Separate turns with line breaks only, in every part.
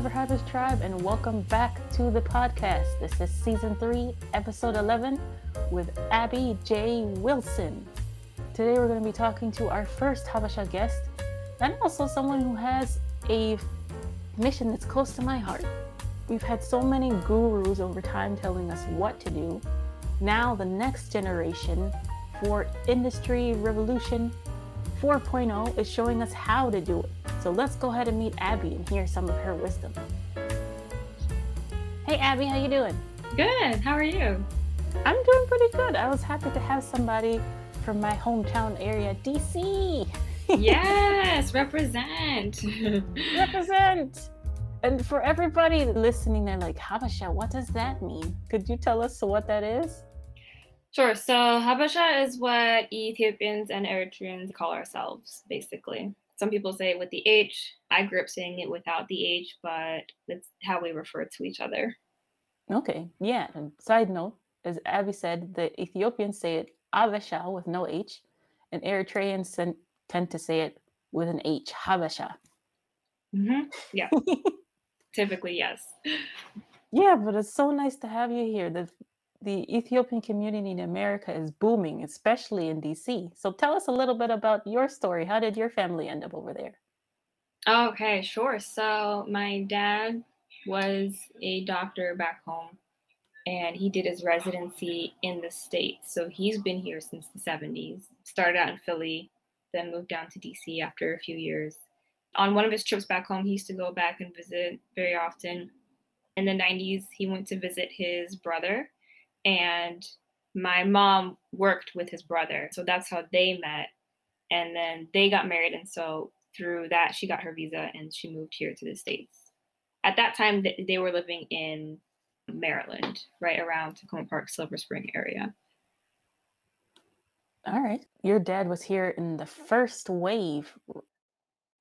Lover Harvest Tribe, and welcome back to the podcast. This is season three, episode 11, with Abby J. Wilson. Today, we're going to be talking to our first Habesha guest, and also someone who has a mission that's close to my heart. We've had so many gurus over time telling us what to do. Now, the next generation for Industry Revolution 4.0 is showing us how to do it. So let's go ahead and meet Abby and hear some of her wisdom. Hey Abby, how you doing?
Good. How are you?
I'm doing pretty good. I was happy to have somebody from my hometown area, DC.
yes, represent.
represent. And for everybody listening, they're like, Habesha, what does that mean? Could you tell us what that is?
Sure. So Habesha is what Ethiopians and Eritreans call ourselves, basically. Some people say it with the H. I grew up saying it without the H, but that's how we refer to each other.
Okay. Yeah. And side note, as Abby said, the Ethiopians say it Habesha with no H, and Eritreans tend to say it with an H, Habesha.
Mm-hmm. Yeah. Typically, yes.
Yeah, but it's so nice to have you here. The the Ethiopian community in America is booming, especially in DC. So tell us a little bit about your story. How did your family end up over there?
Okay, sure. So my dad was a doctor back home and he did his residency in the States. So he's been here since the 70s. Started out in Philly, then moved down to DC after a few years. On one of his trips back home, he used to go back and visit very often. In the 90s, he went to visit his brother and my mom worked with his brother. So that's how they met. And then they got married. And so through that, she got her visa and she moved here to the States. At that time, they were living in Maryland, right around Takoma Park, Silver Spring area.
All right. Your dad was here in the first wave.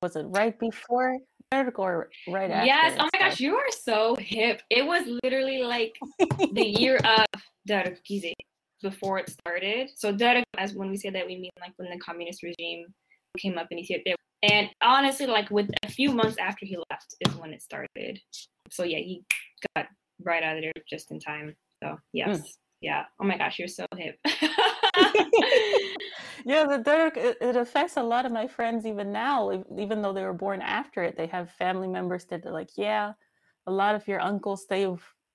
Was it right before or right after?
Yes. Oh my gosh, you are so hip. It was literally like the year of Derg Kize before it started. So Derg, as when we say that, we mean like when the communist regime came up in Ethiopia. And honestly, like with a few months after he left is when it started. So yeah, he got right out of there just in time. So yes. Mm. Yeah. Oh my gosh, you're so hip.
yeah, the Derg, it, it, affects a lot of my friends even now, even though they were born after it. They have family members that are like, yeah, a lot of your uncles, they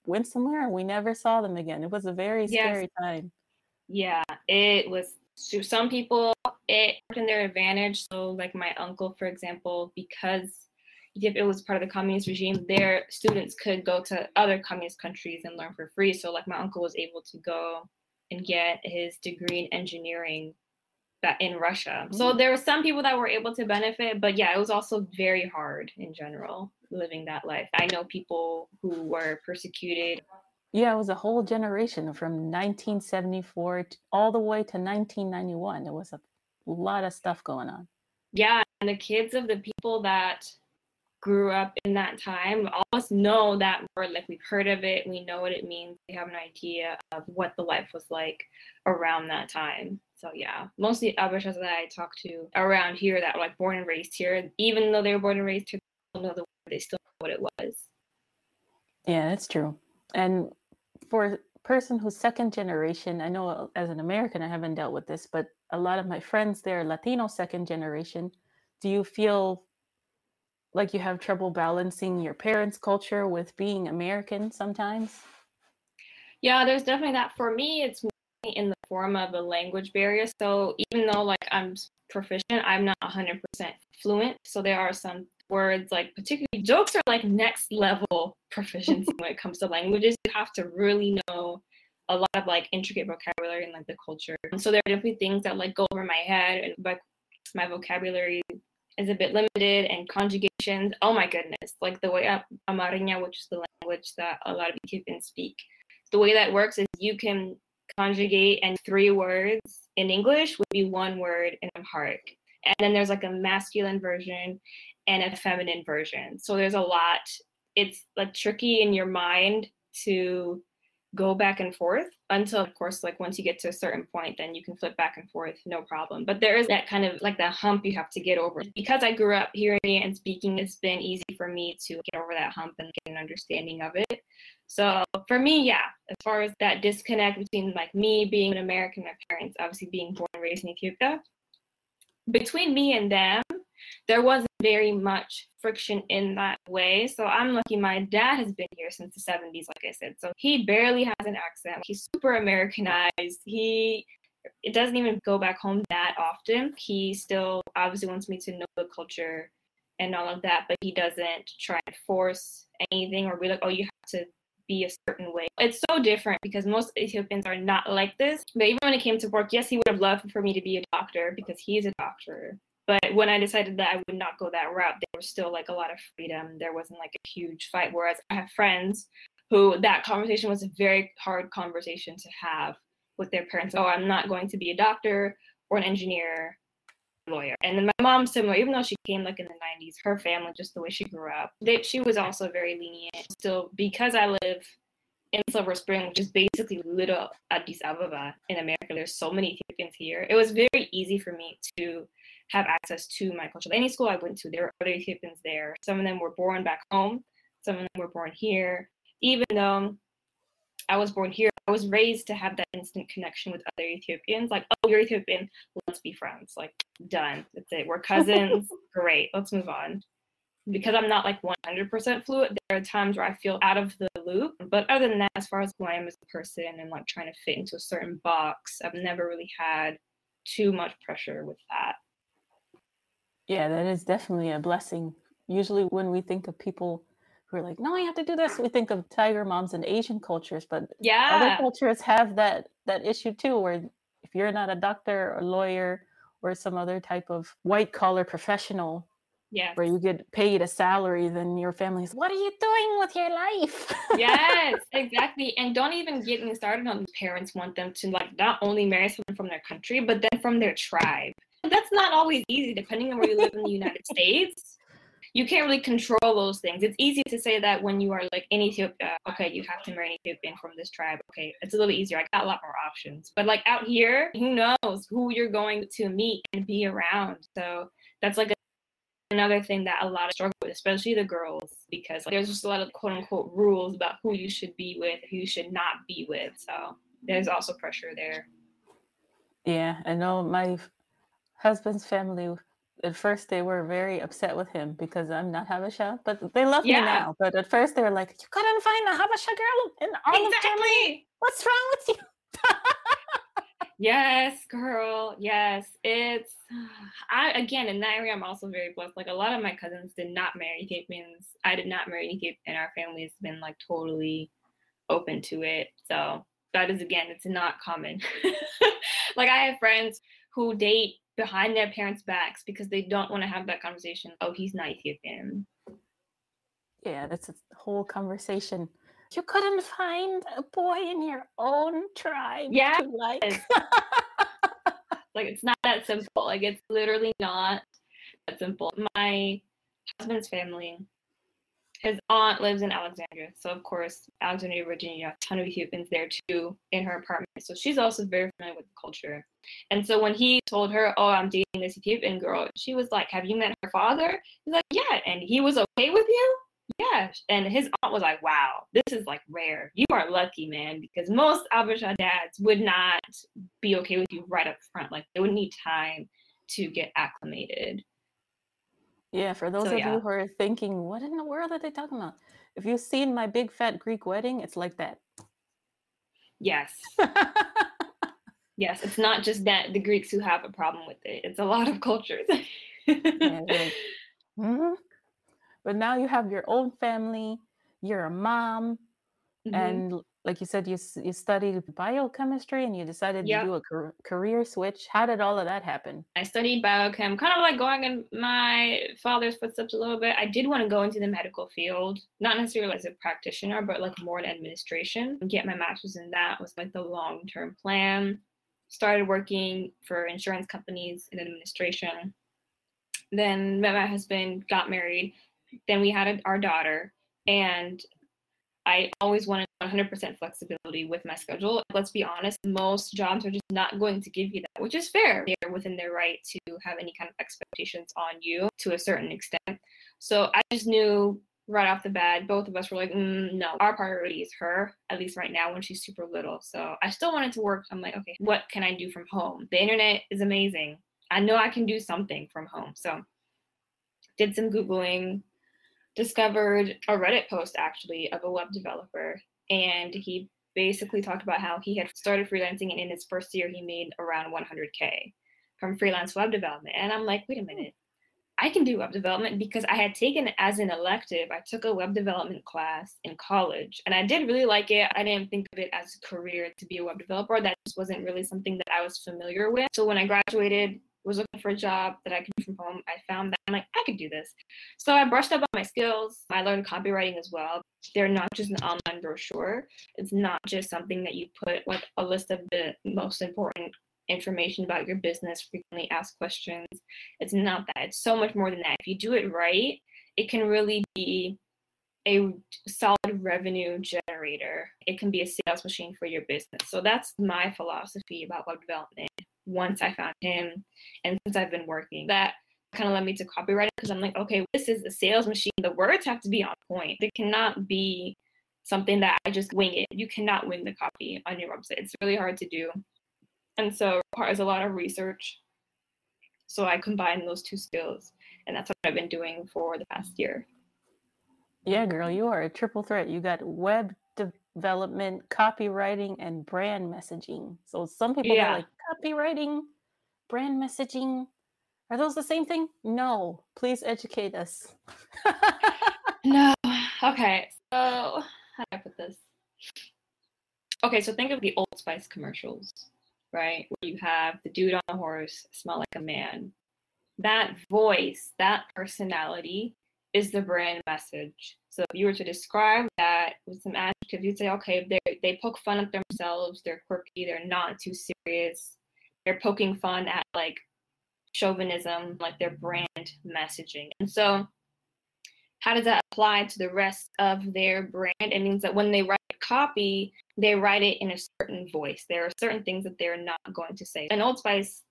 went somewhere and we never saw them again. It was a very yes. scary time.
Yeah, it was. To some people, it worked in their advantage. So, like my uncle, for example, because if it was part of the communist regime, their students could go to other communist countries and learn for free. So, like my uncle was able to go and get his degree in engineering that in Russia. So mm. there were some people that were able to benefit, but yeah, it was also very hard in general living that life. I know people who were persecuted.
Yeah, it was a whole generation from 1974 all the way to 1991. There was a lot of stuff going on.
Yeah, and the kids of the people that grew up in that time all of us know that word like we've heard of it we know what it means we have an idea of what the life was like around that time. So yeah mostly Habeshas that i talk to around here that were like born and raised here even though they were born and raised here they know the they still know what it was.
Yeah that's true. And for a person who's second generation i know as an american i haven't dealt with this but a lot of my friends they're latino second generation. Do you feel like you have trouble balancing your parents' culture with being American sometimes?
Yeah, there's definitely that. For me, it's in the form of a language barrier. So even though like I'm proficient, I'm not 100% fluent. So there are some words like particularly jokes are like next level proficiency when it comes to languages. You have to really know a lot of like intricate vocabulary and like the culture. And so there are definitely things that like go over my head and like my vocabulary is a bit limited and conjugations. Oh my goodness. Like the way Amariña, which is the language that a lot of Ethiopians speak, the way that works is you can conjugate and three words in English would be one word in Amharic. And then there's like a masculine version and a feminine version. So there's a lot. It's like tricky in your mind to go back and forth until of course like once you get to a certain point then you can flip back and forth no problem. But there is that kind of like that hump you have to get over. Because i grew up hearing and speaking it's been easy for me to get over that hump and get an understanding of it. So for me yeah as far as that disconnect between like me being an american my parents obviously being born and raised in ethiopia between me and them there wasn't very much friction in that way. So I'm lucky my dad has been here since the 70s, like I said. So he barely has an accent. He's super Americanized. He it doesn't even go back home that often. He still obviously wants me to know the culture and all of that, but he doesn't try and force anything or be like, oh, you have to be a certain way. It's so different because most Ethiopians are not like this. But even when it came to work, yes, he would have loved for me to be a doctor because he's a doctor. But when I decided that I would not go that route, there was still like a lot of freedom. There wasn't like a huge fight. Whereas I have friends who that conversation was a very hard conversation to have with their parents. Oh, I'm not going to be a doctor or an engineer, lawyer. And then my mom's similar, even though she came like in the 90s, her family, just the way she grew up, they, she was also very lenient. Still, because I live in Silver Spring, which is basically little Addis Ababa in America, there's so many Ethiopians here. It was very easy for me to have access to my culture. Any school I went to, there were other Ethiopians there. Some of them were born back home, some of them were born here. Even though I was born here, I was raised to have that instant connection with other Ethiopians. Like, oh, you're Ethiopian, let's be friends. Like, done. That's it. We're cousins. Great. Let's move on. Because I'm not like 100% fluent, there are times where I feel out of the loop. But other than that, as far as who I am as a person and like trying to fit into a certain box, I've never really had too much pressure with that.
Yeah, that is definitely a blessing. Usually, when we think of people who are like, "No, I have to do this," we think of tiger moms and Asian cultures, but
yeah,
other cultures have that that issue too, where if you're not a doctor or lawyer or some other type of white collar professional,
yeah,
where you get paid a salary, then your family's, "What are you doing with your life?"
yes, exactly. And don't even get me started on parents want them to like not only marry someone from their country, but then from their tribe that's not always easy depending on where you live in the United States. You can't really control those things. It's easy to say that when you are like in Ethiopia, okay, you have to marry an Ethiopian from this tribe. Okay, it's a little easier. I got a lot more options. But like out here, who knows who you're going to meet and be around. So that's like a, another thing that a lot of struggle with, especially the girls, because like, there's just a lot of quote unquote rules about who you should be with, who you should not be with. So there's also pressure there.
Yeah, I know my husband's family at first they were very upset with him because I'm not Habesha, but they love yeah. me now. But at first they were like, "You couldn't find a Habesha girl in all exactly. of Germany. What's wrong with you?"
yes, girl. Yes, it's. I again in that area, I'm also very blessed. Like a lot of my cousins did not marry Ethiopians. I did not marry Ethiopian, and our family has been like totally open to it. So that is again, it's not common. like I have friends who date behind their parents' backs because they don't want to have that conversation. Oh, he's not Ethiopian.
Yeah, that's a whole conversation. You couldn't find a boy in your own tribe.
Yeah,
like.
like it's not that simple. Like it's literally not that simple. My husband's family his aunt lives in Alexandria. So, of course, Alexandria, Virginia, a ton of Ethiopians there too in her apartment. So, she's also very familiar with the culture. And so, when he told her, Oh, I'm dating this Ethiopian girl, she was like, Have you met her father? He's like, Yeah. And he was okay with you? Yeah. And his aunt was like, Wow, this is like rare. You are lucky, man, because most Habesha dads would not be okay with you right up front. Like, they would need time to get acclimated.
Yeah, for those so, of yeah. you who are thinking, what in the world are they talking about? If you've seen my big fat Greek wedding, it's like that.
Yes. yes, it's not just that the Greeks who have a problem with it. It's a lot of cultures.
yeah, like, mm-hmm. But now you have your own family, you're a mom, mm-hmm. and like you said, you you studied biochemistry and you decided yep. to do a car- career switch. How did all of that happen?
I studied biochem, kind of like going in my father's footsteps a little bit. I did want to go into the medical field, not necessarily as a practitioner, but like more in administration. Get my master's in that was like the long term plan. Started working for insurance companies in administration. Then met my husband, got married. Then we had a, our daughter, and I always wanted 100% flexibility with my schedule. Let's be honest, most jobs are just not going to give you that, which is fair. They're within their right to have any kind of expectations on you to a certain extent. So I just knew right off the bat, both of us were like, mm, no, our priority is her, at least right now when she's super little. So I still wanted to work. I'm like, okay, what can I do from home? The internet is amazing. I know I can do something from home. So did some Googling, discovered a Reddit post actually of a web developer. And he basically talked about how he had started freelancing and in his first year he made around 100K from freelance web development. And I'm like, wait a hmm. minute, I can do web development because I had taken it as an elective. I took a web development class in college and I did really like it. I didn't think of it as a career to be a web developer. That just wasn't really something that I was familiar with. So when I graduated, was looking for a job that I could do from home, I found that I'm like, I could do this. So I brushed up on my skills. I learned copywriting as well. They're not just an online brochure. It's not just something that you put like a list of the most important information about your business, frequently asked questions. It's not that. It's so much more than that. If you do it right, it can really be a solid revenue generator. It can be a sales machine for your business. So that's my philosophy about web development once I found him and since I've been working. That kind of led me to copywriting because I'm like, okay, this is a sales machine. The words have to be on point. They cannot be something that I just wing it. You cannot wing the copy on your website. It's really hard to do. And so requires a lot of research. So I combine those two skills. And that's what I've been doing for the past year.
Yeah, girl, you are a triple threat. You got web development, copywriting, and brand messaging. So some people yeah. are like copywriting, brand messaging. Are those the same thing? No. Please educate us.
no. Okay. So how do I put this? Okay, so think of the Old Spice commercials, right? Where you have the dude on the horse smell like a man. That voice, that personality is the brand message. So if you were to describe that with some adjectives, you'd say, okay, they they poke fun at themselves, they're quirky, they're not too serious, they're poking fun at like chauvinism, like their brand messaging. And so how does that apply to the rest of their brand? It means that when they write copy, they write it in a certain voice. There are certain things that they're not going to say. An Old Spice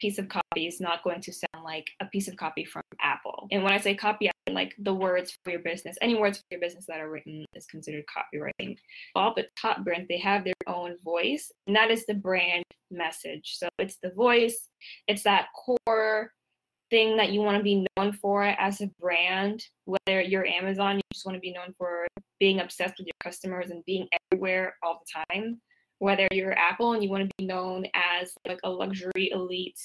piece of copy is not going to sound like a piece of copy from Apple. And when I say copy, I mean like the words for your business. Any words for your business that are written is considered copywriting. All but top brands, they have their own voice, and that is the brand message. So it's the voice, it's that core thing that you want to be known for as a brand. Whether you're Amazon, you just want to be known for being obsessed with your customers and being everywhere all the time whether you're Apple and you want to be known as like a luxury elite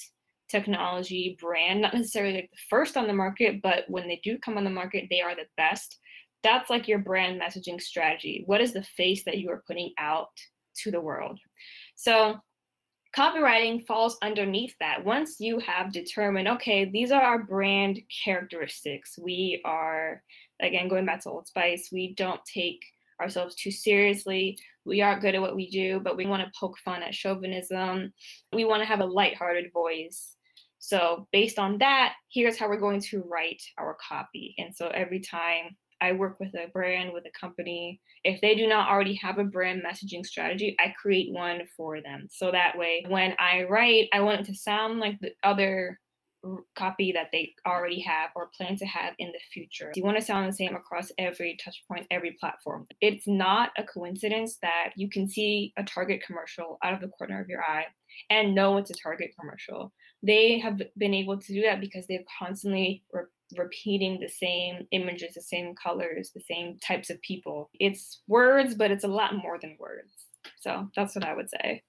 technology brand, not necessarily like the first on the market, but when they do come on the market, they are the best. That's like your brand messaging strategy. What is the face that you are putting out to the world? So, copywriting falls underneath that. Once you have determined, okay, these are our brand characteristics, we are, again, going back to Old Spice, we don't take ourselves too seriously. We are good at what we do, but we want to poke fun at chauvinism. We want to have a lighthearted voice. So, based on that, here's how we're going to write our copy. And so, every time I work with a brand, with a company, if they do not already have a brand messaging strategy, I create one for them. So that way, when I write, I want it to sound like the other copy that they already have or plan to have in the future. You want to sound the same across every touch point, every platform. It's not a coincidence that you can see a Target commercial out of the corner of your eye and know it's a Target commercial. They have been able to do that because they've constantly re- repeating the same images, the same colors, the same types of people. It's words, but it's a lot more than words. So that's what I would say.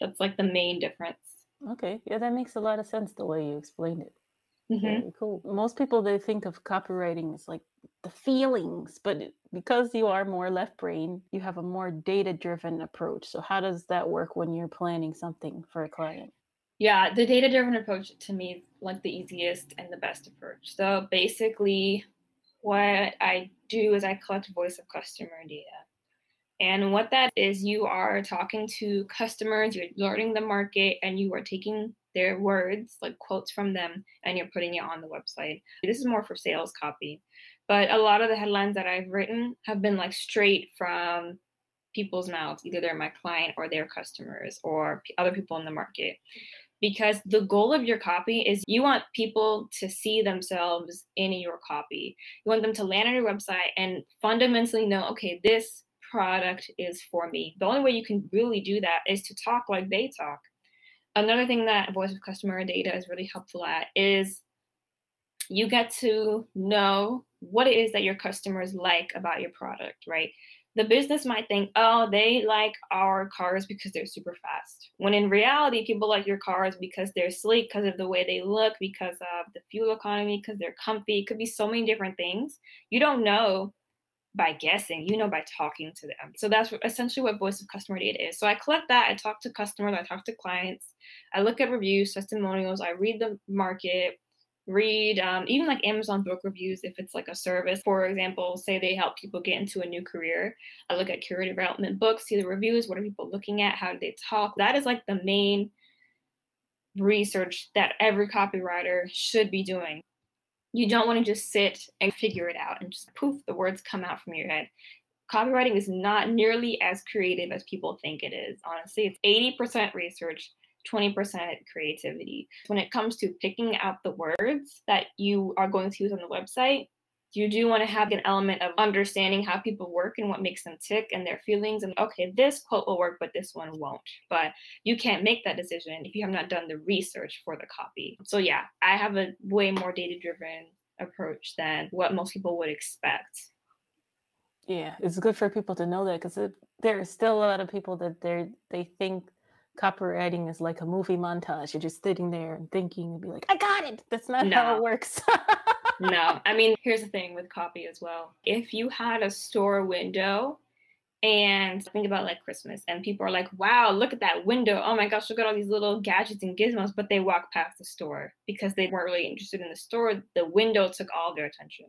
That's like the main difference.
Okay, yeah, that makes a lot of sense the way you explained it.
Mm-hmm.
Very cool. Most people they think of copywriting as like the feelings, but because you are more left brain, you have a more data driven approach. So how does that work when you're planning something for a client?
Yeah, the data driven approach to me is like the easiest and the best approach. So basically, what I do is I collect voice of customer data. And what that is, you are talking to customers, you're learning the market, and you are taking their words, like quotes from them, and you're putting it on the website. This is more for sales copy. But a lot of the headlines that I've written have been like straight from people's mouths, either they're my client or their customers or other people in the market. Because the goal of your copy is you want people to see themselves in your copy. You want them to land on your website and fundamentally know, okay, this product is for me. The only way you can really do that is to talk like they talk. Another thing that voice of customer data is really helpful at is you get to know what it is that your customers like about your product, right? The business might think, oh, they like our cars because they're super fast. When in reality, people like your cars because they're sleek, because of the way they look, because of the fuel economy, because they're comfy. It could be so many different things. You don't know by guessing, you know by talking to them. So that's essentially what voice of customer data is. So I collect that, I talk to customers, I talk to clients, I look at reviews, testimonials, I read the market, read um, even like Amazon book reviews if it's like a service. For example, say they help people get into a new career. I look at career development books, see the reviews, what are people looking at, how do they talk. That is like the main research that every copywriter should be doing. You don't want to just sit and figure it out and just poof, the words come out from your head. Copywriting is not nearly as creative as people think it is. Honestly, it's 80% research, 20% creativity. When it comes to picking out the words that you are going to use on the website, you do want to have an element of understanding how people work and what makes them tick and their feelings. And okay, this quote will work, but this one won't. But you can't make that decision if you have not done the research for the copy. So, yeah, I have a way more data driven approach than what most people would expect.
Yeah, it's good for people to know that because there are still a lot of people that they they think copywriting is like a movie montage. You're just sitting there and thinking and be like, I got it. That's not no. how it works.
no, I mean, here's the thing with copy as well. If you had a store window and think about like Christmas and people are like, wow, look at that window. Oh my gosh, look at all these little gadgets and gizmos, but they walk past the store because they weren't really interested in the store. The window took all their attention.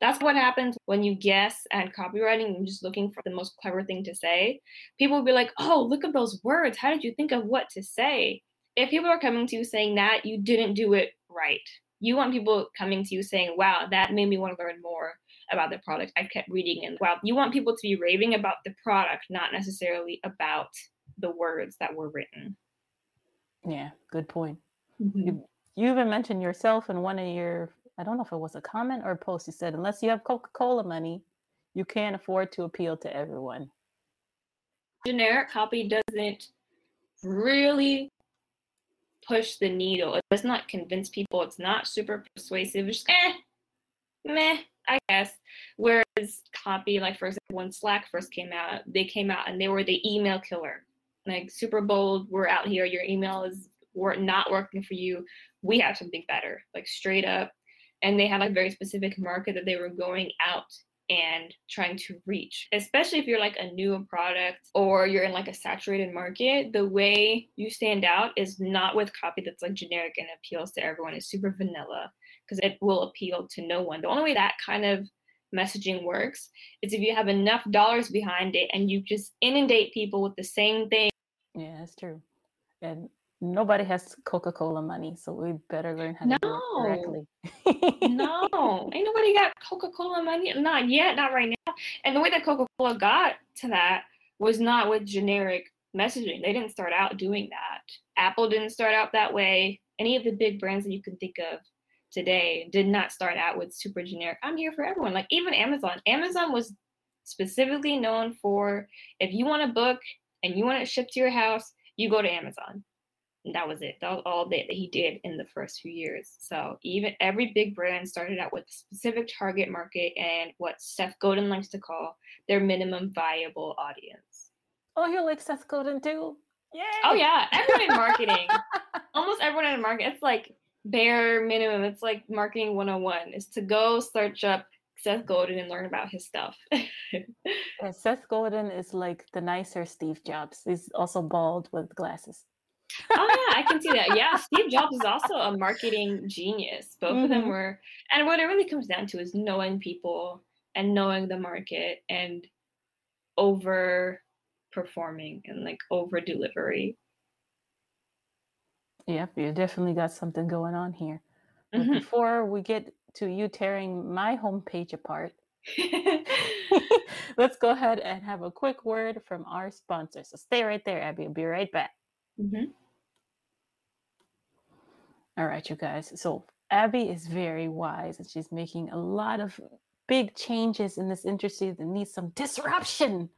That's what happens when you guess at copywriting and just looking for the most clever thing to say. People will be like, oh, look at those words. How did you think of what to say? If people are coming to you saying that, you didn't do it right. You want people coming to you saying, wow, that made me want to learn more about the product. I kept reading and wow, you want people to be raving about the product, not necessarily about the words that were written.
Yeah, good point. Mm-hmm. You, you even mentioned yourself in one of your I don't know if it was a comment or a post. You said, unless you have Coca Cola money, you can't afford to appeal to everyone.
Generic copy doesn't really push the needle. It does not convince people. It's not super persuasive. It's just, eh, meh, I guess. Whereas copy, like for example, when Slack first came out, they came out and they were the email killer. Like super bold, we're out here. Your email is we're not working for you. We have something better. Like straight up, and they had a very specific market that they were going out and trying to reach especially if you're like a new product or you're in like a saturated market the way you stand out is not with copy that's like generic and appeals to everyone. It's super vanilla because it will appeal to no one. The only way that kind of messaging works is if you have enough dollars behind it and you just inundate people with the same thing.
Yeah that's true. And nobody has Coca-Cola money, so we better learn how no. to do it correctly.
no, ain't nobody got Coca-Cola money. Not yet, not right now. And the way that Coca-Cola got to that was not with generic messaging. They didn't start out doing that. Apple didn't start out that way. Any of the big brands that you can think of today did not start out with super generic. I'm here for everyone. Like even Amazon. Amazon was specifically known for if you want a book and you want it shipped to your house, you go to Amazon that was it. That was all that he did in the first few years. So even every big brand started out with a specific target market and what Seth Godin likes to call their minimum viable audience.
Oh, you like Seth Godin too?
Yeah. Oh yeah, everyone in marketing, almost everyone in the market. It's like bare minimum. It's like marketing 101 is to go search up Seth Godin and learn about his stuff.
Seth Godin is like the nicer Steve Jobs. He's also bald with glasses
oh yeah, I can see that. Yeah, Steve Jobs is also a marketing genius. Both mm-hmm. of them mm-hmm. were, and what it really comes down to is knowing people and knowing the market and over performing and like over delivery.
Yep, you definitely got something going on here. Mm-hmm. Before we get to you tearing my homepage apart, let's go ahead and have a quick word from our sponsor. So stay right there, Abby. I'll be right back. Mm-hmm. All right, you guys. So Abby is very wise and she's making a lot of big changes in this industry that needs some disruption.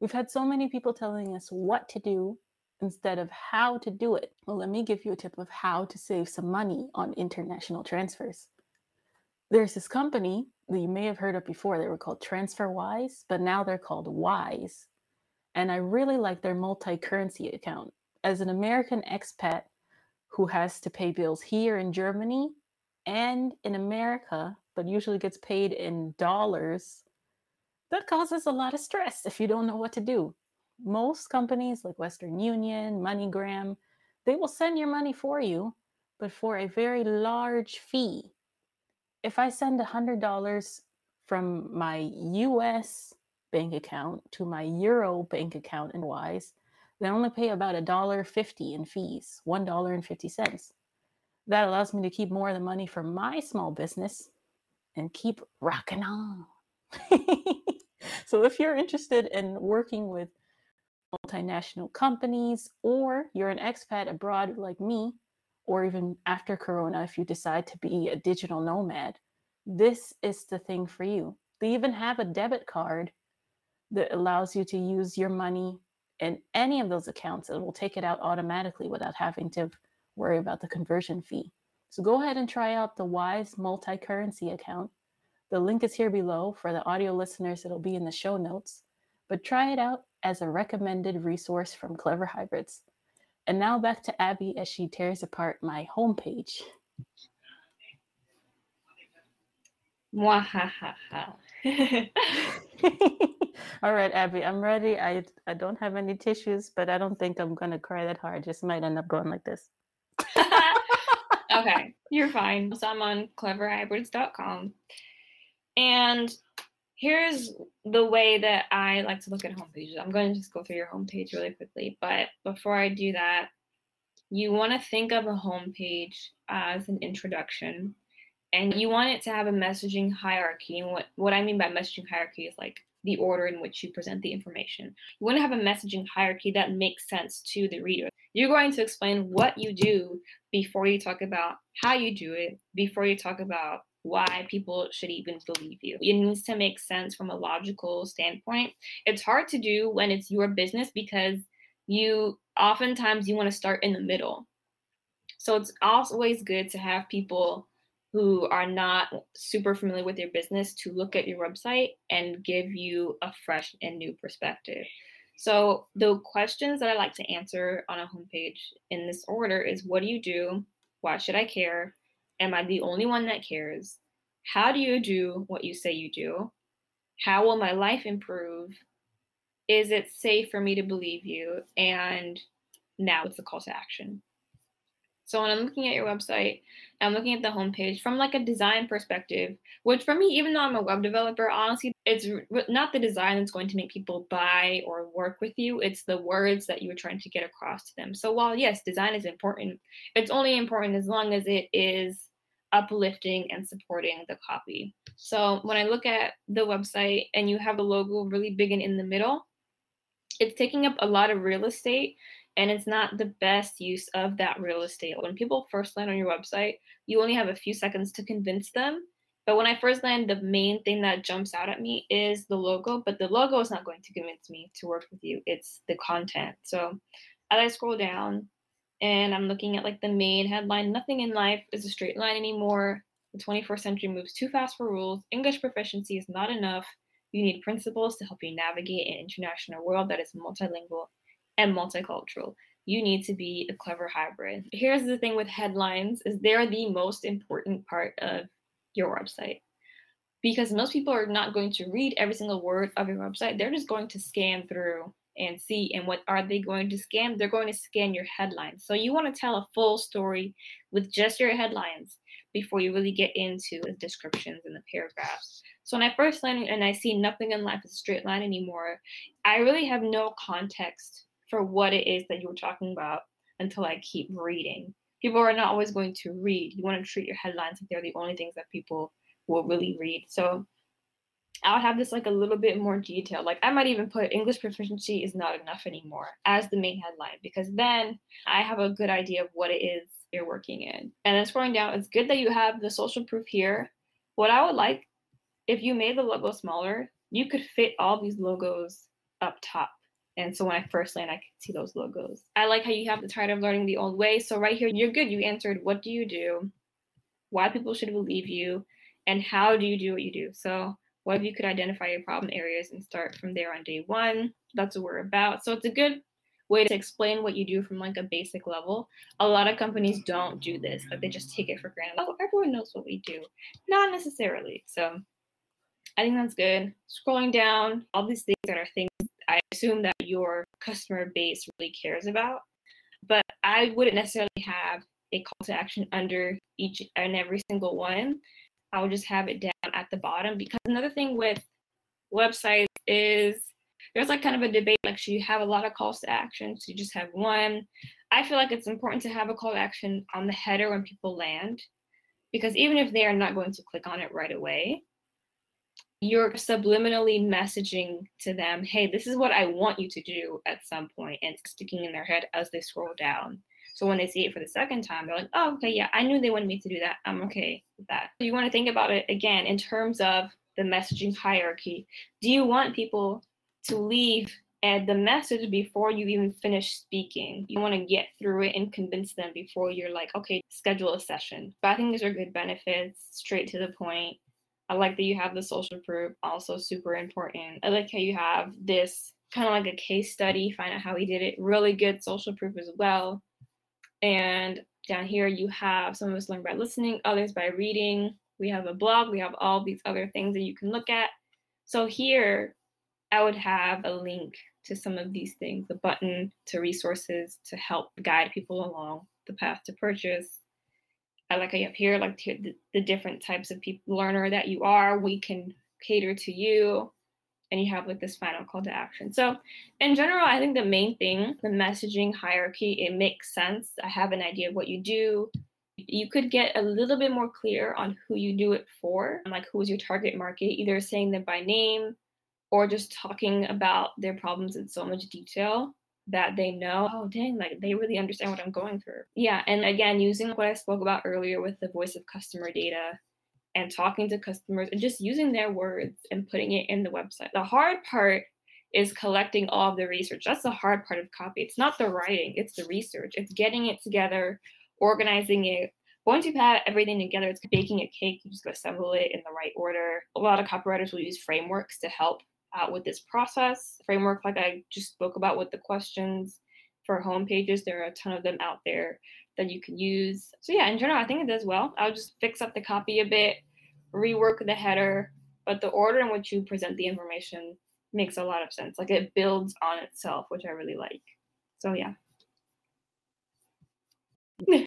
We've had so many people telling us what to do instead of how to do it. Well, let me give you a tip of how to save some money on international transfers. There's this company that you may have heard of before. They were called TransferWise, but now they're called Wise. And I really like their multi currency account. As an American expat who has to pay bills here in Germany and in America, but usually gets paid in dollars, that causes a lot of stress if you don't know what to do. Most companies like Western Union, MoneyGram, they will send your money for you, but for a very large fee if I send $100 from my US bank account to my Euro bank account in Wise, then I only pay about $1.50 in fees, $1.50. That allows me to keep more of the money for my small business and keep rocking on. so if you're interested in working with multinational companies or you're an expat abroad like me, or even after Corona, if you decide to be a digital nomad, this is the thing for you. They even have a debit card that allows you to use your money in any of those accounts. It will take it out automatically without having to worry about the conversion fee. So go ahead and try out the Wise multi currency account. The link is here below. For the audio listeners, it'll be in the show notes. But try it out as a recommended resource from Clever Hybrids. And now back to Abby as she tears apart my homepage.
Mwahaha.
All right, Abby, I'm ready. I I don't have any tissues, but I don't think I'm gonna cry that hard. Just might end up going like this.
okay, you're fine. So I'm on cleverhybrids.com. And here's the way that I like to look at homepages. I'm going to just go through your homepage really quickly. But before I do that, you want to think of a homepage as an introduction and you want it to have a messaging hierarchy. And what, what I mean by messaging hierarchy is like the order in which you present the information. You want to have a messaging hierarchy that makes sense to the reader. You're going to explain what you do before you talk about how you do it, before you talk about why people should even believe you. It needs to make sense from a logical standpoint. It's hard to do when it's your business because you oftentimes you want to start in the middle. So it's always good to have people who are not super familiar with your business to look at your website and give you a fresh and new perspective. So, the questions that I like to answer on a homepage in this order is what do you do? Why should I care? Am I the only one that cares? How do you do what you say you do? How will my life improve? Is it safe for me to believe you? And now it's the call to action. So when I'm looking at your website, I'm looking at the homepage from like a design perspective, which for me, even though I'm a web developer, honestly, it's not the design that's going to make people buy or work with you. It's the words that you're trying to get across to them. So while yes, design is important, it's only important as long as it is uplifting and supporting the copy. So when I look at the website and you have the logo really big and in the middle, it's taking up a lot of real estate and it's not the best use of that real estate. When people first land on your website, you only have a few seconds to convince them. But when I first land, the main thing that jumps out at me is the logo, but the logo is not going to convince me to work with you. It's the content. So as I scroll down and I'm looking at like the main headline, nothing in life is a straight line anymore. The 21st century moves too fast for rules. English proficiency is not enough. You need principles to help you navigate an international world that is multilingual and multicultural. You need to be a clever hybrid. Here's the thing with headlines is they're the most important part of your website. Because most people are not going to read every single word of your website. They're just going to scan through and see and what are they going to scan? They're going to scan your headlines. So you want to tell a full story with just your headlines before you really get into the descriptions and the paragraphs. So when I first landed and I see nothing in life is a straight line anymore, I really have no context for what it is that you were talking about until I keep reading. people are not always going to read. You want to treat your headlines like they're the only things that people will really read. So I would have this like a little bit more detail. Like I might even put English proficiency is not enough anymore as the main headline because then I have a good idea of what it is you're working in. And then scrolling down, it's good that you have the social proof here. What I would like, if you made the logo smaller, you could fit all these logos up top. And so when I first land, I could see those logos. I like how you have the title of learning the old way. So right here, you're good. You answered what do you do, why people should believe you, and how do you do what you do. So what if you could identify your problem areas and start from there on day one? That's what we're about. So it's a good way to explain what you do from like a basic level. A lot of companies don't do this. Like they just take it for granted. Oh, everyone knows what we do. Not necessarily. So I think that's good. Scrolling down, all these things that are things I assume that your customer base really cares about. But I wouldn't necessarily have a call to action under each and every single one. I would just have it down at the bottom because another thing with websites is there's like kind of a debate like should you have a lot of calls to action so you just have one i feel like it's important to have a call to action on the header when people land because even if they are not going to click on it right away you're subliminally messaging to them hey this is what i want you to do at some point and sticking in their head as they scroll down so when they see it for the second time, they're like, oh, okay, yeah, I knew they wanted me to do that. I'm okay with that. So You want to think about it again in terms of the messaging hierarchy. Do you want people to leave and the message before you even finish speaking? You want to get through it and convince them before you're like, okay, schedule a session. But I think these are good benefits, straight to the point. I like that you have the social proof, also super important. I like how you have this kind of like a case study, find out how he did it. Really good social proof as well. And down here, you have some of us learn by listening, others by reading. We have a blog, we have all these other things that you can look at. So here, I would have a link to some of these things, the button to resources to help guide people along the path to purchase. Like I have here, like the, the different types of people learner that you are. We can cater to you and you have like this final call to action. So in general, I think the main thing, the messaging hierarchy, it makes sense. I have an idea of what you do. You could get a little bit more clear on who you do it for, like who is your target market, either saying them by name or just talking about their problems in so much detail that they know, oh dang, like they really understand what I'm going through. Yeah, and again, using what I spoke about earlier with the voice of customer data, and talking to customers and just using their words and putting it in the website. The hard part is collecting all of the research. That's the hard part of copy. It's not the writing, it's the research. It's getting it together, organizing it. Once you've had everything together, it's baking a cake. You just assemble it in the right order. A lot of copywriters will use frameworks to help out with this process. Framework, like I just spoke about with the questions for home pages, there are a ton of them out there that you can use. So yeah, in general, I think it does well. I'll just fix up the copy a bit, rework the header, but the order in which you present the information makes a lot of sense. Like it builds on itself, which I really like. So yeah.
that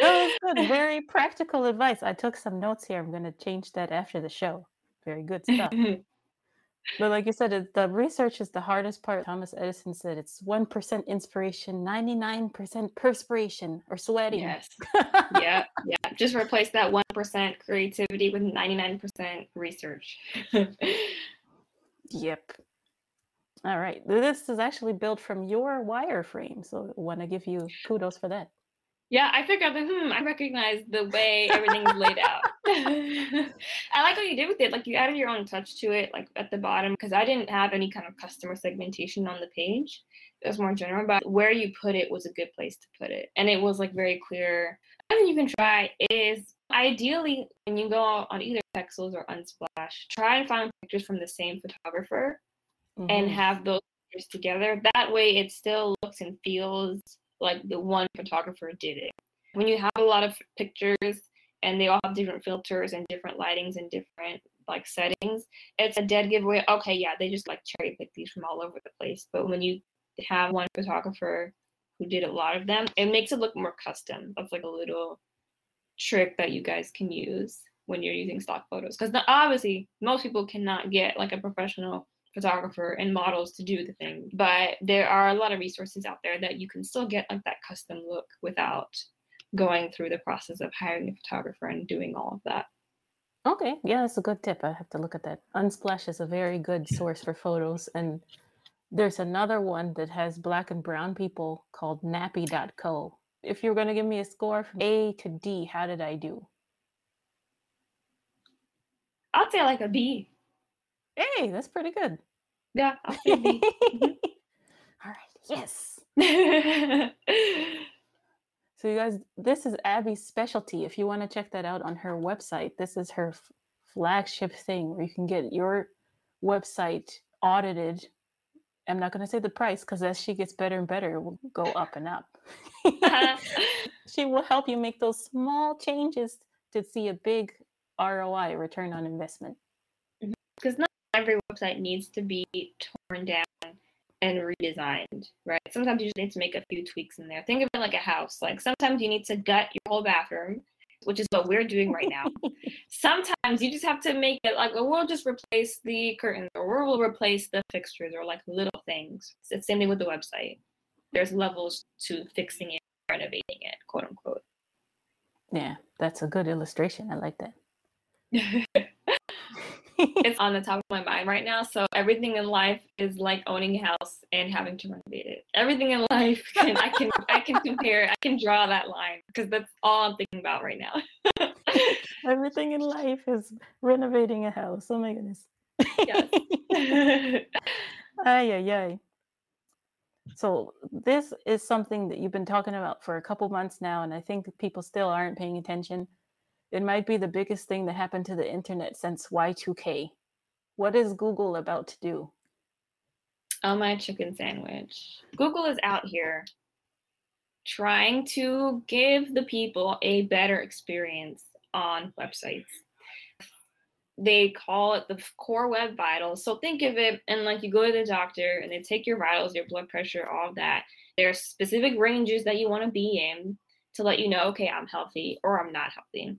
was good. Very practical advice. I took some notes here. I'm going to change that after the show. Very good stuff. But like you said, it, the research is the hardest part. Thomas Edison said it's 1% inspiration, 99% perspiration or sweating.
Yes. yeah. Yeah. Just replace that 1% creativity with 99% research.
yep. All right. This is actually built from your wireframe. So I want to give you kudos for that.
Yeah, I figured that, hmm, I recognize the way everything's laid out. I like what you did with it. Like you added your own touch to it, like at the bottom, because I didn't have any kind of customer segmentation on the page. It was more general, but where you put it was a good place to put it. And it was like very clear. Think you can try is ideally when you go on either Pexels or Unsplash, try and find pictures from the same photographer mm-hmm. and have those pictures together. That way it still looks and feels like the one photographer did it. When you have a lot of pictures and they all have different filters and different lightings and different like settings, it's a dead giveaway. Okay, yeah, they just like cherry pick these from all over the place. But when you have one photographer who did a lot of them, it makes it look more custom. That's like a little trick that you guys can use when you're using stock photos. Because obviously, most people cannot get like a professional photographer and models to do the thing. But there are a lot of resources out there that you can still get like that custom look without going through the process of hiring a photographer and doing all of that.
Okay, yeah, that's a good tip. I have to look at that. Unsplash is a very good source for photos. And there's another one that has black and brown people called nappy.co. If you're going to give me a score from A to D, how did I do?
I'd say like a B.
Hey, that's pretty good.
Yeah, say mm-hmm.
All right, yes. So, you guys, this is Abby's specialty. If you want to check that out on her website, this is her f- flagship thing where you can get your website audited. I'm not going to say the price because as she gets better and better, it will go up and up. she will help you make those small changes to see a big ROI, return on investment. Mm-hmm.
Because not every website needs to be torn down and redesigned, right? Sometimes you just need to make a few tweaks in there. Think of it like a house. Like sometimes you need to gut your whole bathroom, which is what we're doing right now. sometimes you just have to make it like, oh, we'll just replace the curtains or we'll replace the fixtures or like little things. It's the same thing with the website. There's levels to fixing it, renovating it, quote unquote.
Yeah, that's a good illustration. I like that.
it's on the top of my mind right now. So everything in life is like owning a house and having to renovate it. Everything in life can I can I can compare I can draw that line because that's all I'm thinking about right now.
everything in life is renovating a house. Oh my goodness. Yes. ay ay ay. So this is something that you've been talking about for a couple months now, and I think people still aren't paying attention. It might be the biggest thing that happened to the internet since Y2K. What is Google about to do?
Oh, my chicken sandwich. Google is out here trying to give the people a better experience on websites. They call it the core web vitals. So think of it, and like you go to the doctor and they take your vitals, your blood pressure, all that. There are specific ranges that you want to be in to let you know, okay, I'm healthy or I'm not healthy.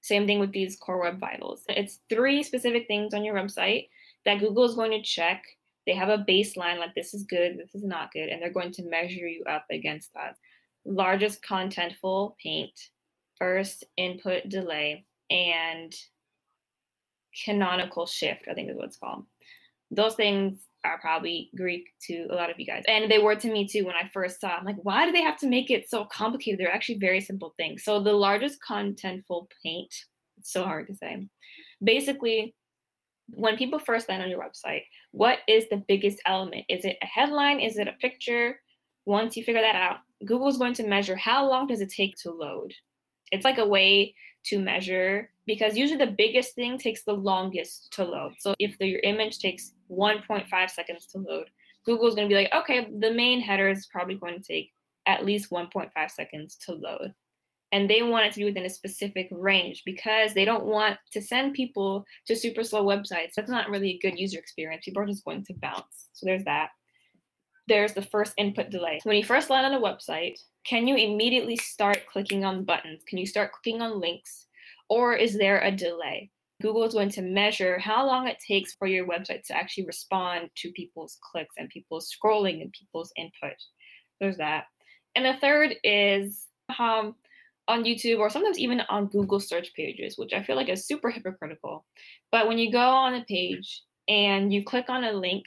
Same thing with these core web vitals. It's three specific things on your website that Google is going to check. They have a baseline like this is good, this is not good, and they're going to measure you up against that. Largest contentful paint, first input delay, and canonical shift, I think is what it's called. Those things are probably Greek to a lot of you guys. And they were to me too when I first saw. I'm like, why do they have to make it so complicated? They're actually very simple things. So the largest contentful paint, it's so hard to say. Basically, when people first land on your website, what is the biggest element? Is it a headline? Is it a picture? Once you figure that out, Google is going to measure how long does it take to load. It's like a way to measure because usually the biggest thing takes the longest to load. So if the, your image takes 1.5 seconds to load, Google's going to be like, okay, the main header is probably going to take at least 1.5 seconds to load. And they want it to be within a specific range because they don't want to send people to super slow websites. That's not really a good user experience. People are just going to bounce. So there's that. There's the first input delay. When you first land on a website, can you immediately start clicking on buttons? Can you start clicking on links? Or is there a delay? Google is going to measure how long it takes for your website to actually respond to people's clicks and people's scrolling and people's input. There's that. And the third is um, on YouTube or sometimes even on Google search pages, which I feel like is super hypocritical. But when you go on a page and you click on a link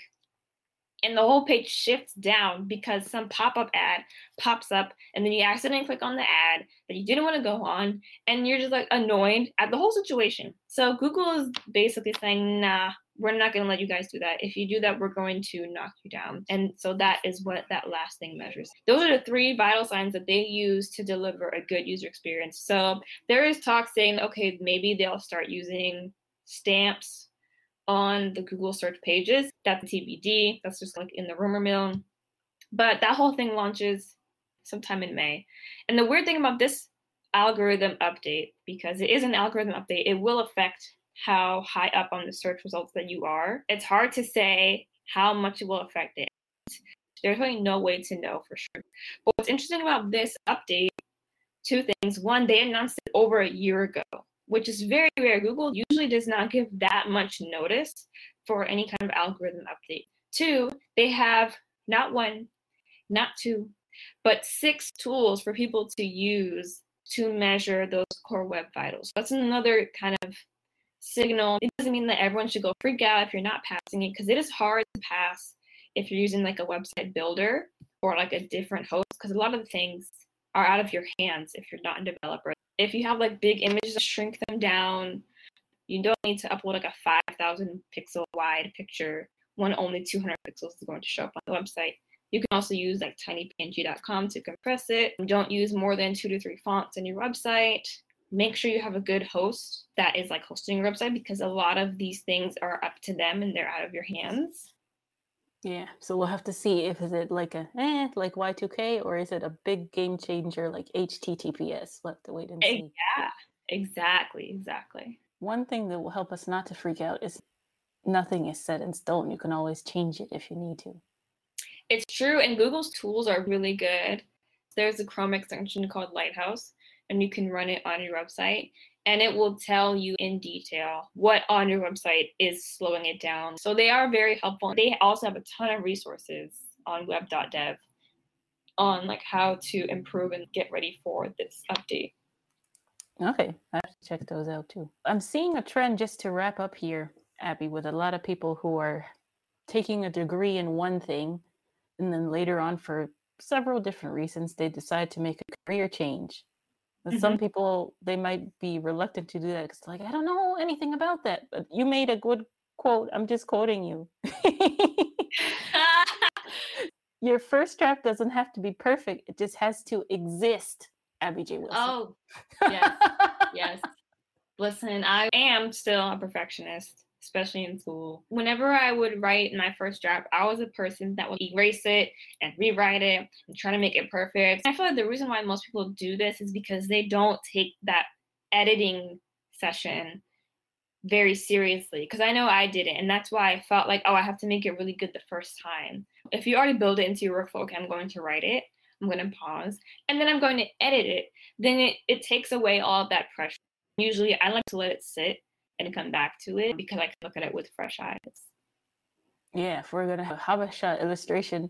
and the whole page shifts down because some pop-up ad pops up and then you accidentally click on the ad that you didn't want to go on and you're just like annoyed at the whole situation. So google is basically saying nah we're not going to let you guys do that. If you do that we're going to knock you down. And so that is what that last thing measures. Those are the three vital signs that they use to deliver a good user experience. So there is talk saying okay maybe they'll start using stamps on the Google search pages. That's TBD. That's just like in the rumor mill. But that whole thing launches sometime in May. And the weird thing about this algorithm update, because it is an algorithm update, it will affect how high up on the search results that you are. It's hard to say how much it will affect it. There's really no way to know for sure. But what's interesting about this update, two things. One, they announced it over a year ago which is very rare. Google usually does not give that much notice for any kind of algorithm update. Two, they have not one, not two, but six tools for people to use to measure those core web vitals. That's another kind of signal. It doesn't mean that everyone should go freak out if you're not passing it, because it is hard to pass if you're using like a website builder or like a different host, because a lot of the things are out of your hands if you're not a developer. If you have like big images, shrink them down. You don't need to upload like a 5,000 pixel wide picture when only 200 pixels is going to show up on the website. You can also use like tinypng.com to compress it. Don't use more than two to three fonts in your website. Make sure you have a good host that is like hosting your website because a lot of these things are up to them and they're out of your hands.
Yeah, so we'll have to see if is it like a eh, like Y2K or is it a big game changer like HTTPS? We'll have to wait and see.
Yeah, exactly, exactly.
One thing that will help us not to freak out is nothing is set in stone. You can always change it if you need to.
It's true, and Google's tools are really good. There's a Chrome extension called Lighthouse, and you can run it on your website, and it will tell you in detail what on your website is slowing it down. So they are very helpful. They also have a ton of resources on web.dev on like how to improve and get ready for this update.
Okay, I have to check those out too. I'm seeing a trend just to wrap up here, Abby, with a lot of people who are taking a degree in one thing and then later on for several different reasons they decide to make a career change mm-hmm. some people they might be reluctant to do that because like i don't know anything about that but you made a good quote i'm just quoting you. Your first draft doesn't have to be perfect it just has to exist abby j. Wilson.
Oh yes yes. Listen i am still a perfectionist especially in school. Whenever I would write my first draft, I was a person that would erase it and rewrite it and try to make it perfect. I feel like the reason why most people do this is because they don't take that editing session very seriously because I know I did it And that's why I felt like, oh, I have to make it really good the first time. If you already build it into your workflow, okay, I'm going to write it, I'm going to pause, and then I'm going to edit it, then it, it takes away all of that pressure. Usually I like to let it sit and come back to it because I can look at it with fresh eyes.
Yeah, if we're gonna have a Habesha illustration,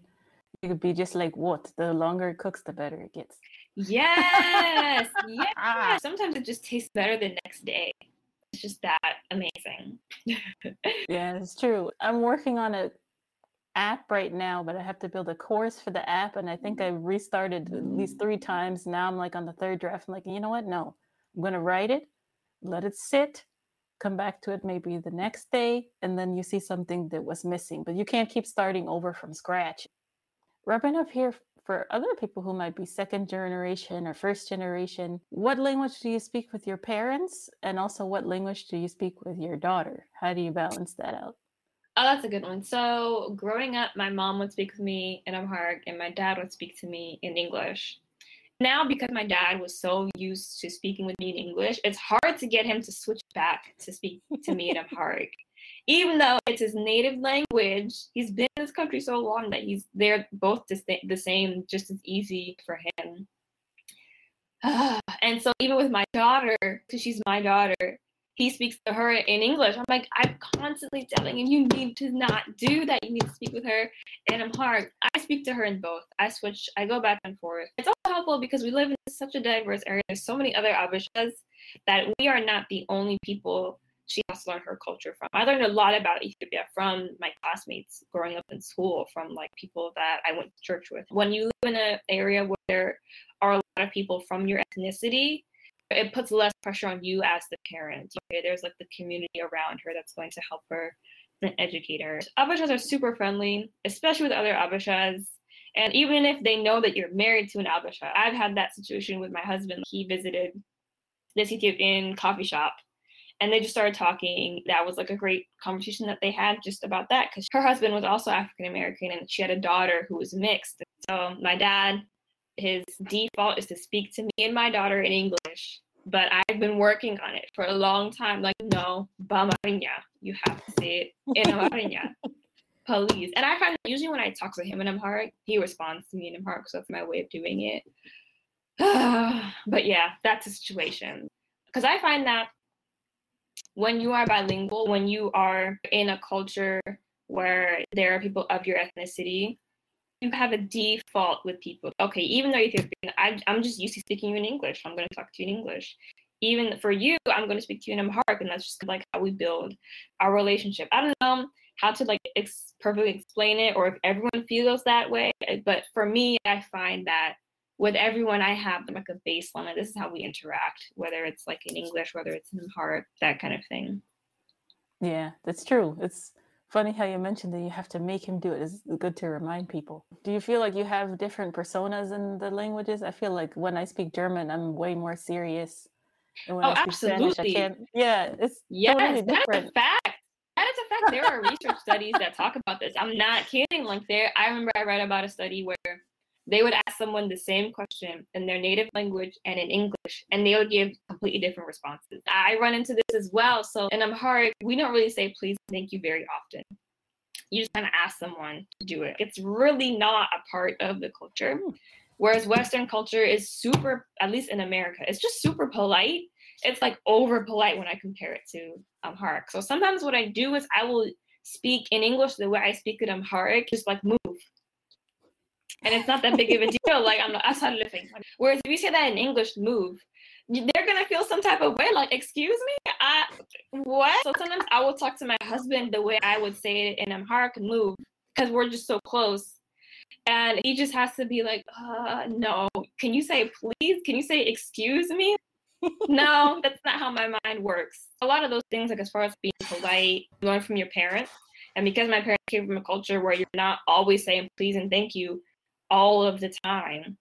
you could be just like what? The longer it cooks, the better it gets.
Yes, yeah. Sometimes it just tastes better the next day. It's just that amazing.
yeah, it's true. I'm working on a app right now, but I have to build a course for the app, and I think mm-hmm. I restarted at least three times. Now I'm like on the third draft. I'm like, you know what? No, I'm gonna write it, let it sit, come back to it maybe the next day, and then you see something that was missing. But you can't keep starting over from scratch. Wrapping up here for other people who might be second generation or first generation, what language do you speak with your parents? And also, what language do you speak with your daughter? How do you balance that out?
Oh, that's a good one. So, growing up, my mom would speak with me in Amharic, and my dad would speak to me in English now because my dad was so used to speaking with me in English, it's hard to get him to switch back to speak to me in Amharic. Even though it's his native language, he's been in this country so long that he's they're both the same, just as easy for him. and so even with my daughter, because she's my daughter, he speaks to her in English. I'm like, I'm constantly telling him, you need to not do that. You need to speak with her in Amharic. I speak to her in both. I switch, I go back and forth. It's also helpful because we live in such a diverse area. There's so many other Habeshas that we are not the only people she has to learn her culture from. I learned a lot about Ethiopia from my classmates growing up in school, from like people that I went to church with. When you live in an area where there are a lot of people from your ethnicity, it puts less pressure on you as the parent. Okay, there's like the community around her that's going to help her and educate her. Habeshas are super friendly, especially with other Habeshas. And even if they know that you're married to an Habesha, I've had that situation with my husband. He visited this Ethiopian coffee shop and they just started talking. That was like a great conversation that they had just about that because her husband was also African American and she had a daughter who was mixed. So my dad his default is to speak to me and my daughter in English. But I've been working on it for a long time. Like, no, Bamarinya. You have to say it in Amharinya. Please. And I find that usually when I talk to him in Amharic, he responds to me in Amharic. So that's my way of doing it. but yeah, that's a situation. Because I find that when you are bilingual, when you are in a culture where there are people of your ethnicity, have a default with people. Okay, even though Ethiopian, I, I'm just used to speaking you in English. I'm going to talk to you in English. Even for you, I'm going to speak to you in Amharic, and that's just like how we build our relationship. I don't know how to like ex- perfectly explain it, or if everyone feels that way. But for me, I find that with everyone, I have like a baseline, and this is how we interact, whether it's like in English, whether it's in Amharic, that kind of thing.
Yeah, that's true. It's funny how you mentioned that you have to make him do it. It's good to remind people. Do you feel like you have different personas in the languages? I feel like when I speak German, I'm way more serious.
And when oh, I speak absolutely. Spanish, I can't.
Yeah, it's
yes, totally different. That's a fact. That is a fact. There are research studies that talk about this. I'm not kidding. Like there, I remember I read about a study where they would ask someone the same question in their native language and in English, and they would give completely different responses. I run into this as well. So in Amharic, we don't really say please thank you very often. You just kind of ask someone to do it. It's really not a part of the culture. Hmm. Whereas Western culture is super, at least in America, it's just super polite. It's like over polite when I compare it to Amharic. So sometimes what I do is I will speak in English the way I speak in Amharic, just like move and it's not that big of a deal. Like I'm not asal living. Whereas if you say that in English, move, they're gonna feel some type of way. Like, excuse me, I what? So sometimes I will talk to my husband the way I would say it in Amharic, move, because we're just so close. And he just has to be like, uh, no. Can you say please? Can you say excuse me? no, that's not how my mind works. A lot of those things, like as far as being polite, learn from your parents. And because my parents came from a culture where you're not always saying please and thank you, all of the time.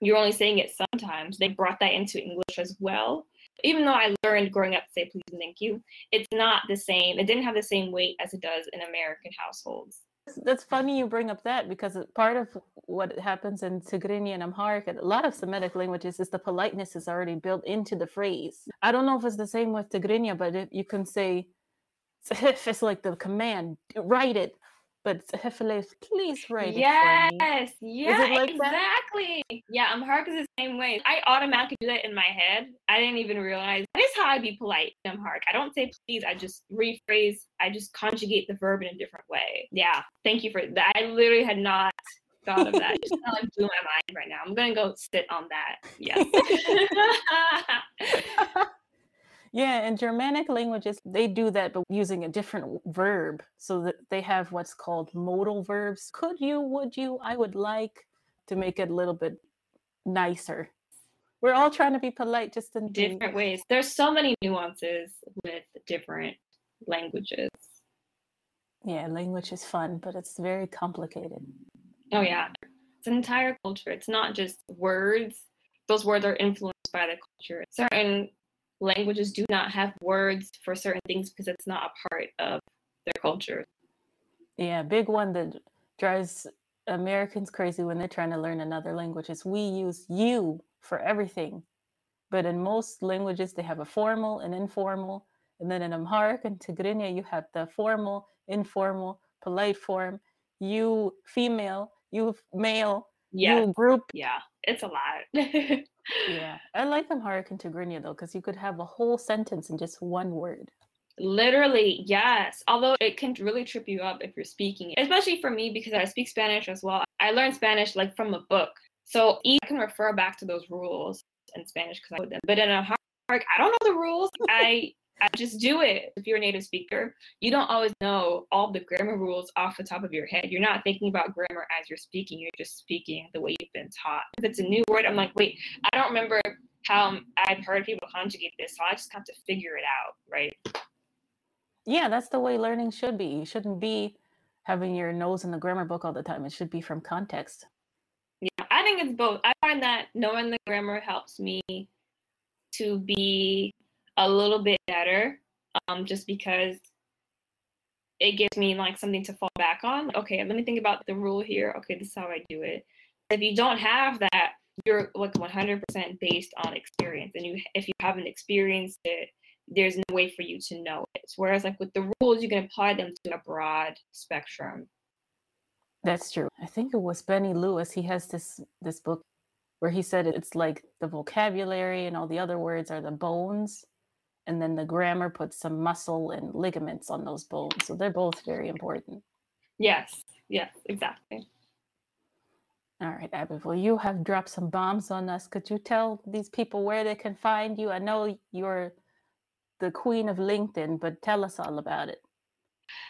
You're only saying it sometimes. They brought that into English as well. Even though I learned growing up to say please and thank you, it's not the same. It didn't have the same weight as it does in American households.
That's funny you bring up that because part of what happens in Tigrinya and Amharic, a lot of Semitic languages, is the politeness is already built into the phrase. I don't know if it's the same with Tigrinya, but you can say, it's like the command, write it, but Hefele, please write
yes, it Yes, yeah, like exactly. That? Yeah, Amharic is the same way. I automatically do that in my head. I didn't even realize that is how I be polite in Amharic. I don't say please. I just rephrase. I just conjugate the verb in a different way. Yeah, thank you for that. I literally had not thought of that. just kind of like blew my mind right now. I'm gonna go sit on that. Yes.
Yeah, in Germanic languages, they do that, but using a different verb so that they have what's called modal verbs. Could you, would you, I would like to make it a little bit nicer. We're all trying to be polite just in
different ways. There's so many nuances with different languages.
Yeah, language is fun, but it's very complicated.
Oh, yeah. It's an entire culture. It's not just words, those words are influenced by the culture. Certain languages do not have words for certain things because it's not a part of their culture.
Yeah, big one that drives Americans crazy when they're trying to learn another language is we use you for everything. But in most languages, they have a formal and informal. And then in Amharic and Tigrinya, you have the formal, informal, polite form, you female, you male, yeah. you group.
Yeah, it's a lot.
yeah, I like Amharic and Tigrinya though, because you could have a whole sentence in just one word.
Literally, yes. Although it can really trip you up if you're speaking, especially for me because I speak Spanish as well. I learned Spanish like from a book, so I can refer back to those rules in Spanish because I know them. But in Amharic, I don't know the rules. I I just do it. If you're a native speaker, you don't always know all the grammar rules off the top of your head. You're not thinking about grammar as you're speaking. You're just speaking the way you've been taught. If it's a new word, I'm like, wait, I don't remember how I've heard people conjugate this, so I just have to figure it out, right?
Yeah, that's the way learning should be. You shouldn't be having your nose in the grammar book all the time. It should be from context.
Yeah, I think it's both. I find that knowing the grammar helps me to be a little bit better um, just because it gives me like something to fall back on. Okay, let me think about the rule here. Okay, this is how I do it. If you don't have that, you're like 100% based on experience, and you if you haven't experienced it, there's no way for you to know it. Whereas like with the rules, you can apply them to a broad spectrum.
That's true. I think it was Benny Lewis. He has this this book where he said it's like the vocabulary and all the other words are the bones And then the grammar puts some muscle and ligaments on those bones. So they're both very important.
Yes, yes, exactly.
All right, Abby, well, you have dropped some bombs on us. Could you tell these people where they can find you? I know you're the queen of LinkedIn, but tell us all about it.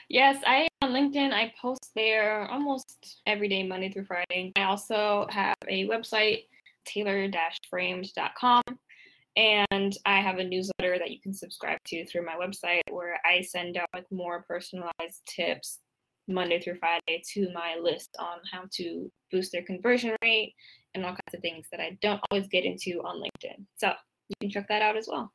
Yes, I am on LinkedIn. I post there almost every day, Monday through Friday. I also have a website, taylor-framed.com, and I have a newsletter that you can subscribe to through my website where I send out like more personalized tips Monday through Friday to my list on how to boost their conversion rate and all kinds of things that I don't always get into on LinkedIn. So you can check that out as well.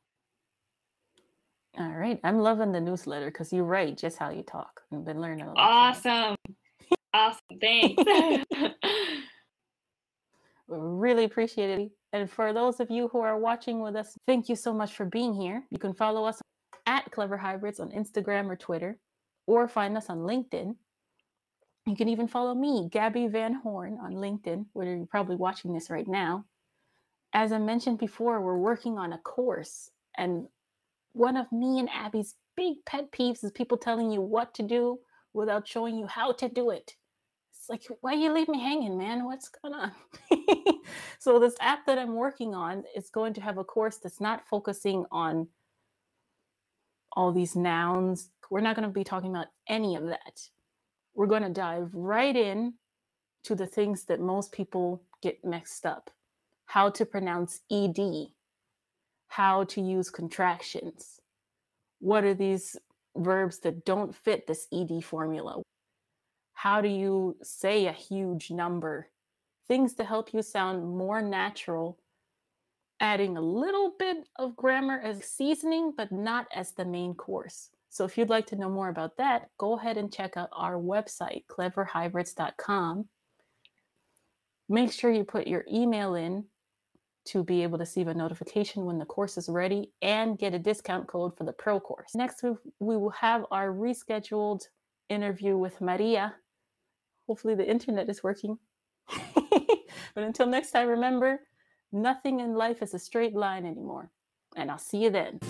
All right. I'm loving the newsletter because you write just how you talk. I've been learning a lot.
Awesome. awesome. Thanks.
really appreciate it. And for those of you who are watching with us, thank you so much for being here. You can follow us at Clever Hybrids on Instagram or Twitter, or find us on LinkedIn. You can even follow me, Gabby Van Horn, on LinkedIn, where you're probably watching this right now. As I mentioned before, we're working on a course. And one of me and Abby's big pet peeves is people telling you what to do without showing you how to do it. It's like, why you leave me hanging, man? What's going on? so, this app that I'm working on is going to have a course that's not focusing on all these nouns. We're not going to be talking about any of that we're going to dive right in to the things that most people get mixed up how to pronounce ed how to use contractions what are these verbs that don't fit this ed formula how do you say a huge number things to help you sound more natural adding a little bit of grammar as seasoning but not as the main course so if you'd like to know more about that, go ahead and check out our website, cleverhybrids.com. Make sure you put your email in to be able to receive a notification when the course is ready and get a discount code for the pro course. Next, we, we will have our rescheduled interview with Maria. Hopefully, the internet is working. but until next time, remember nothing in life is a straight line anymore. And I'll see you then.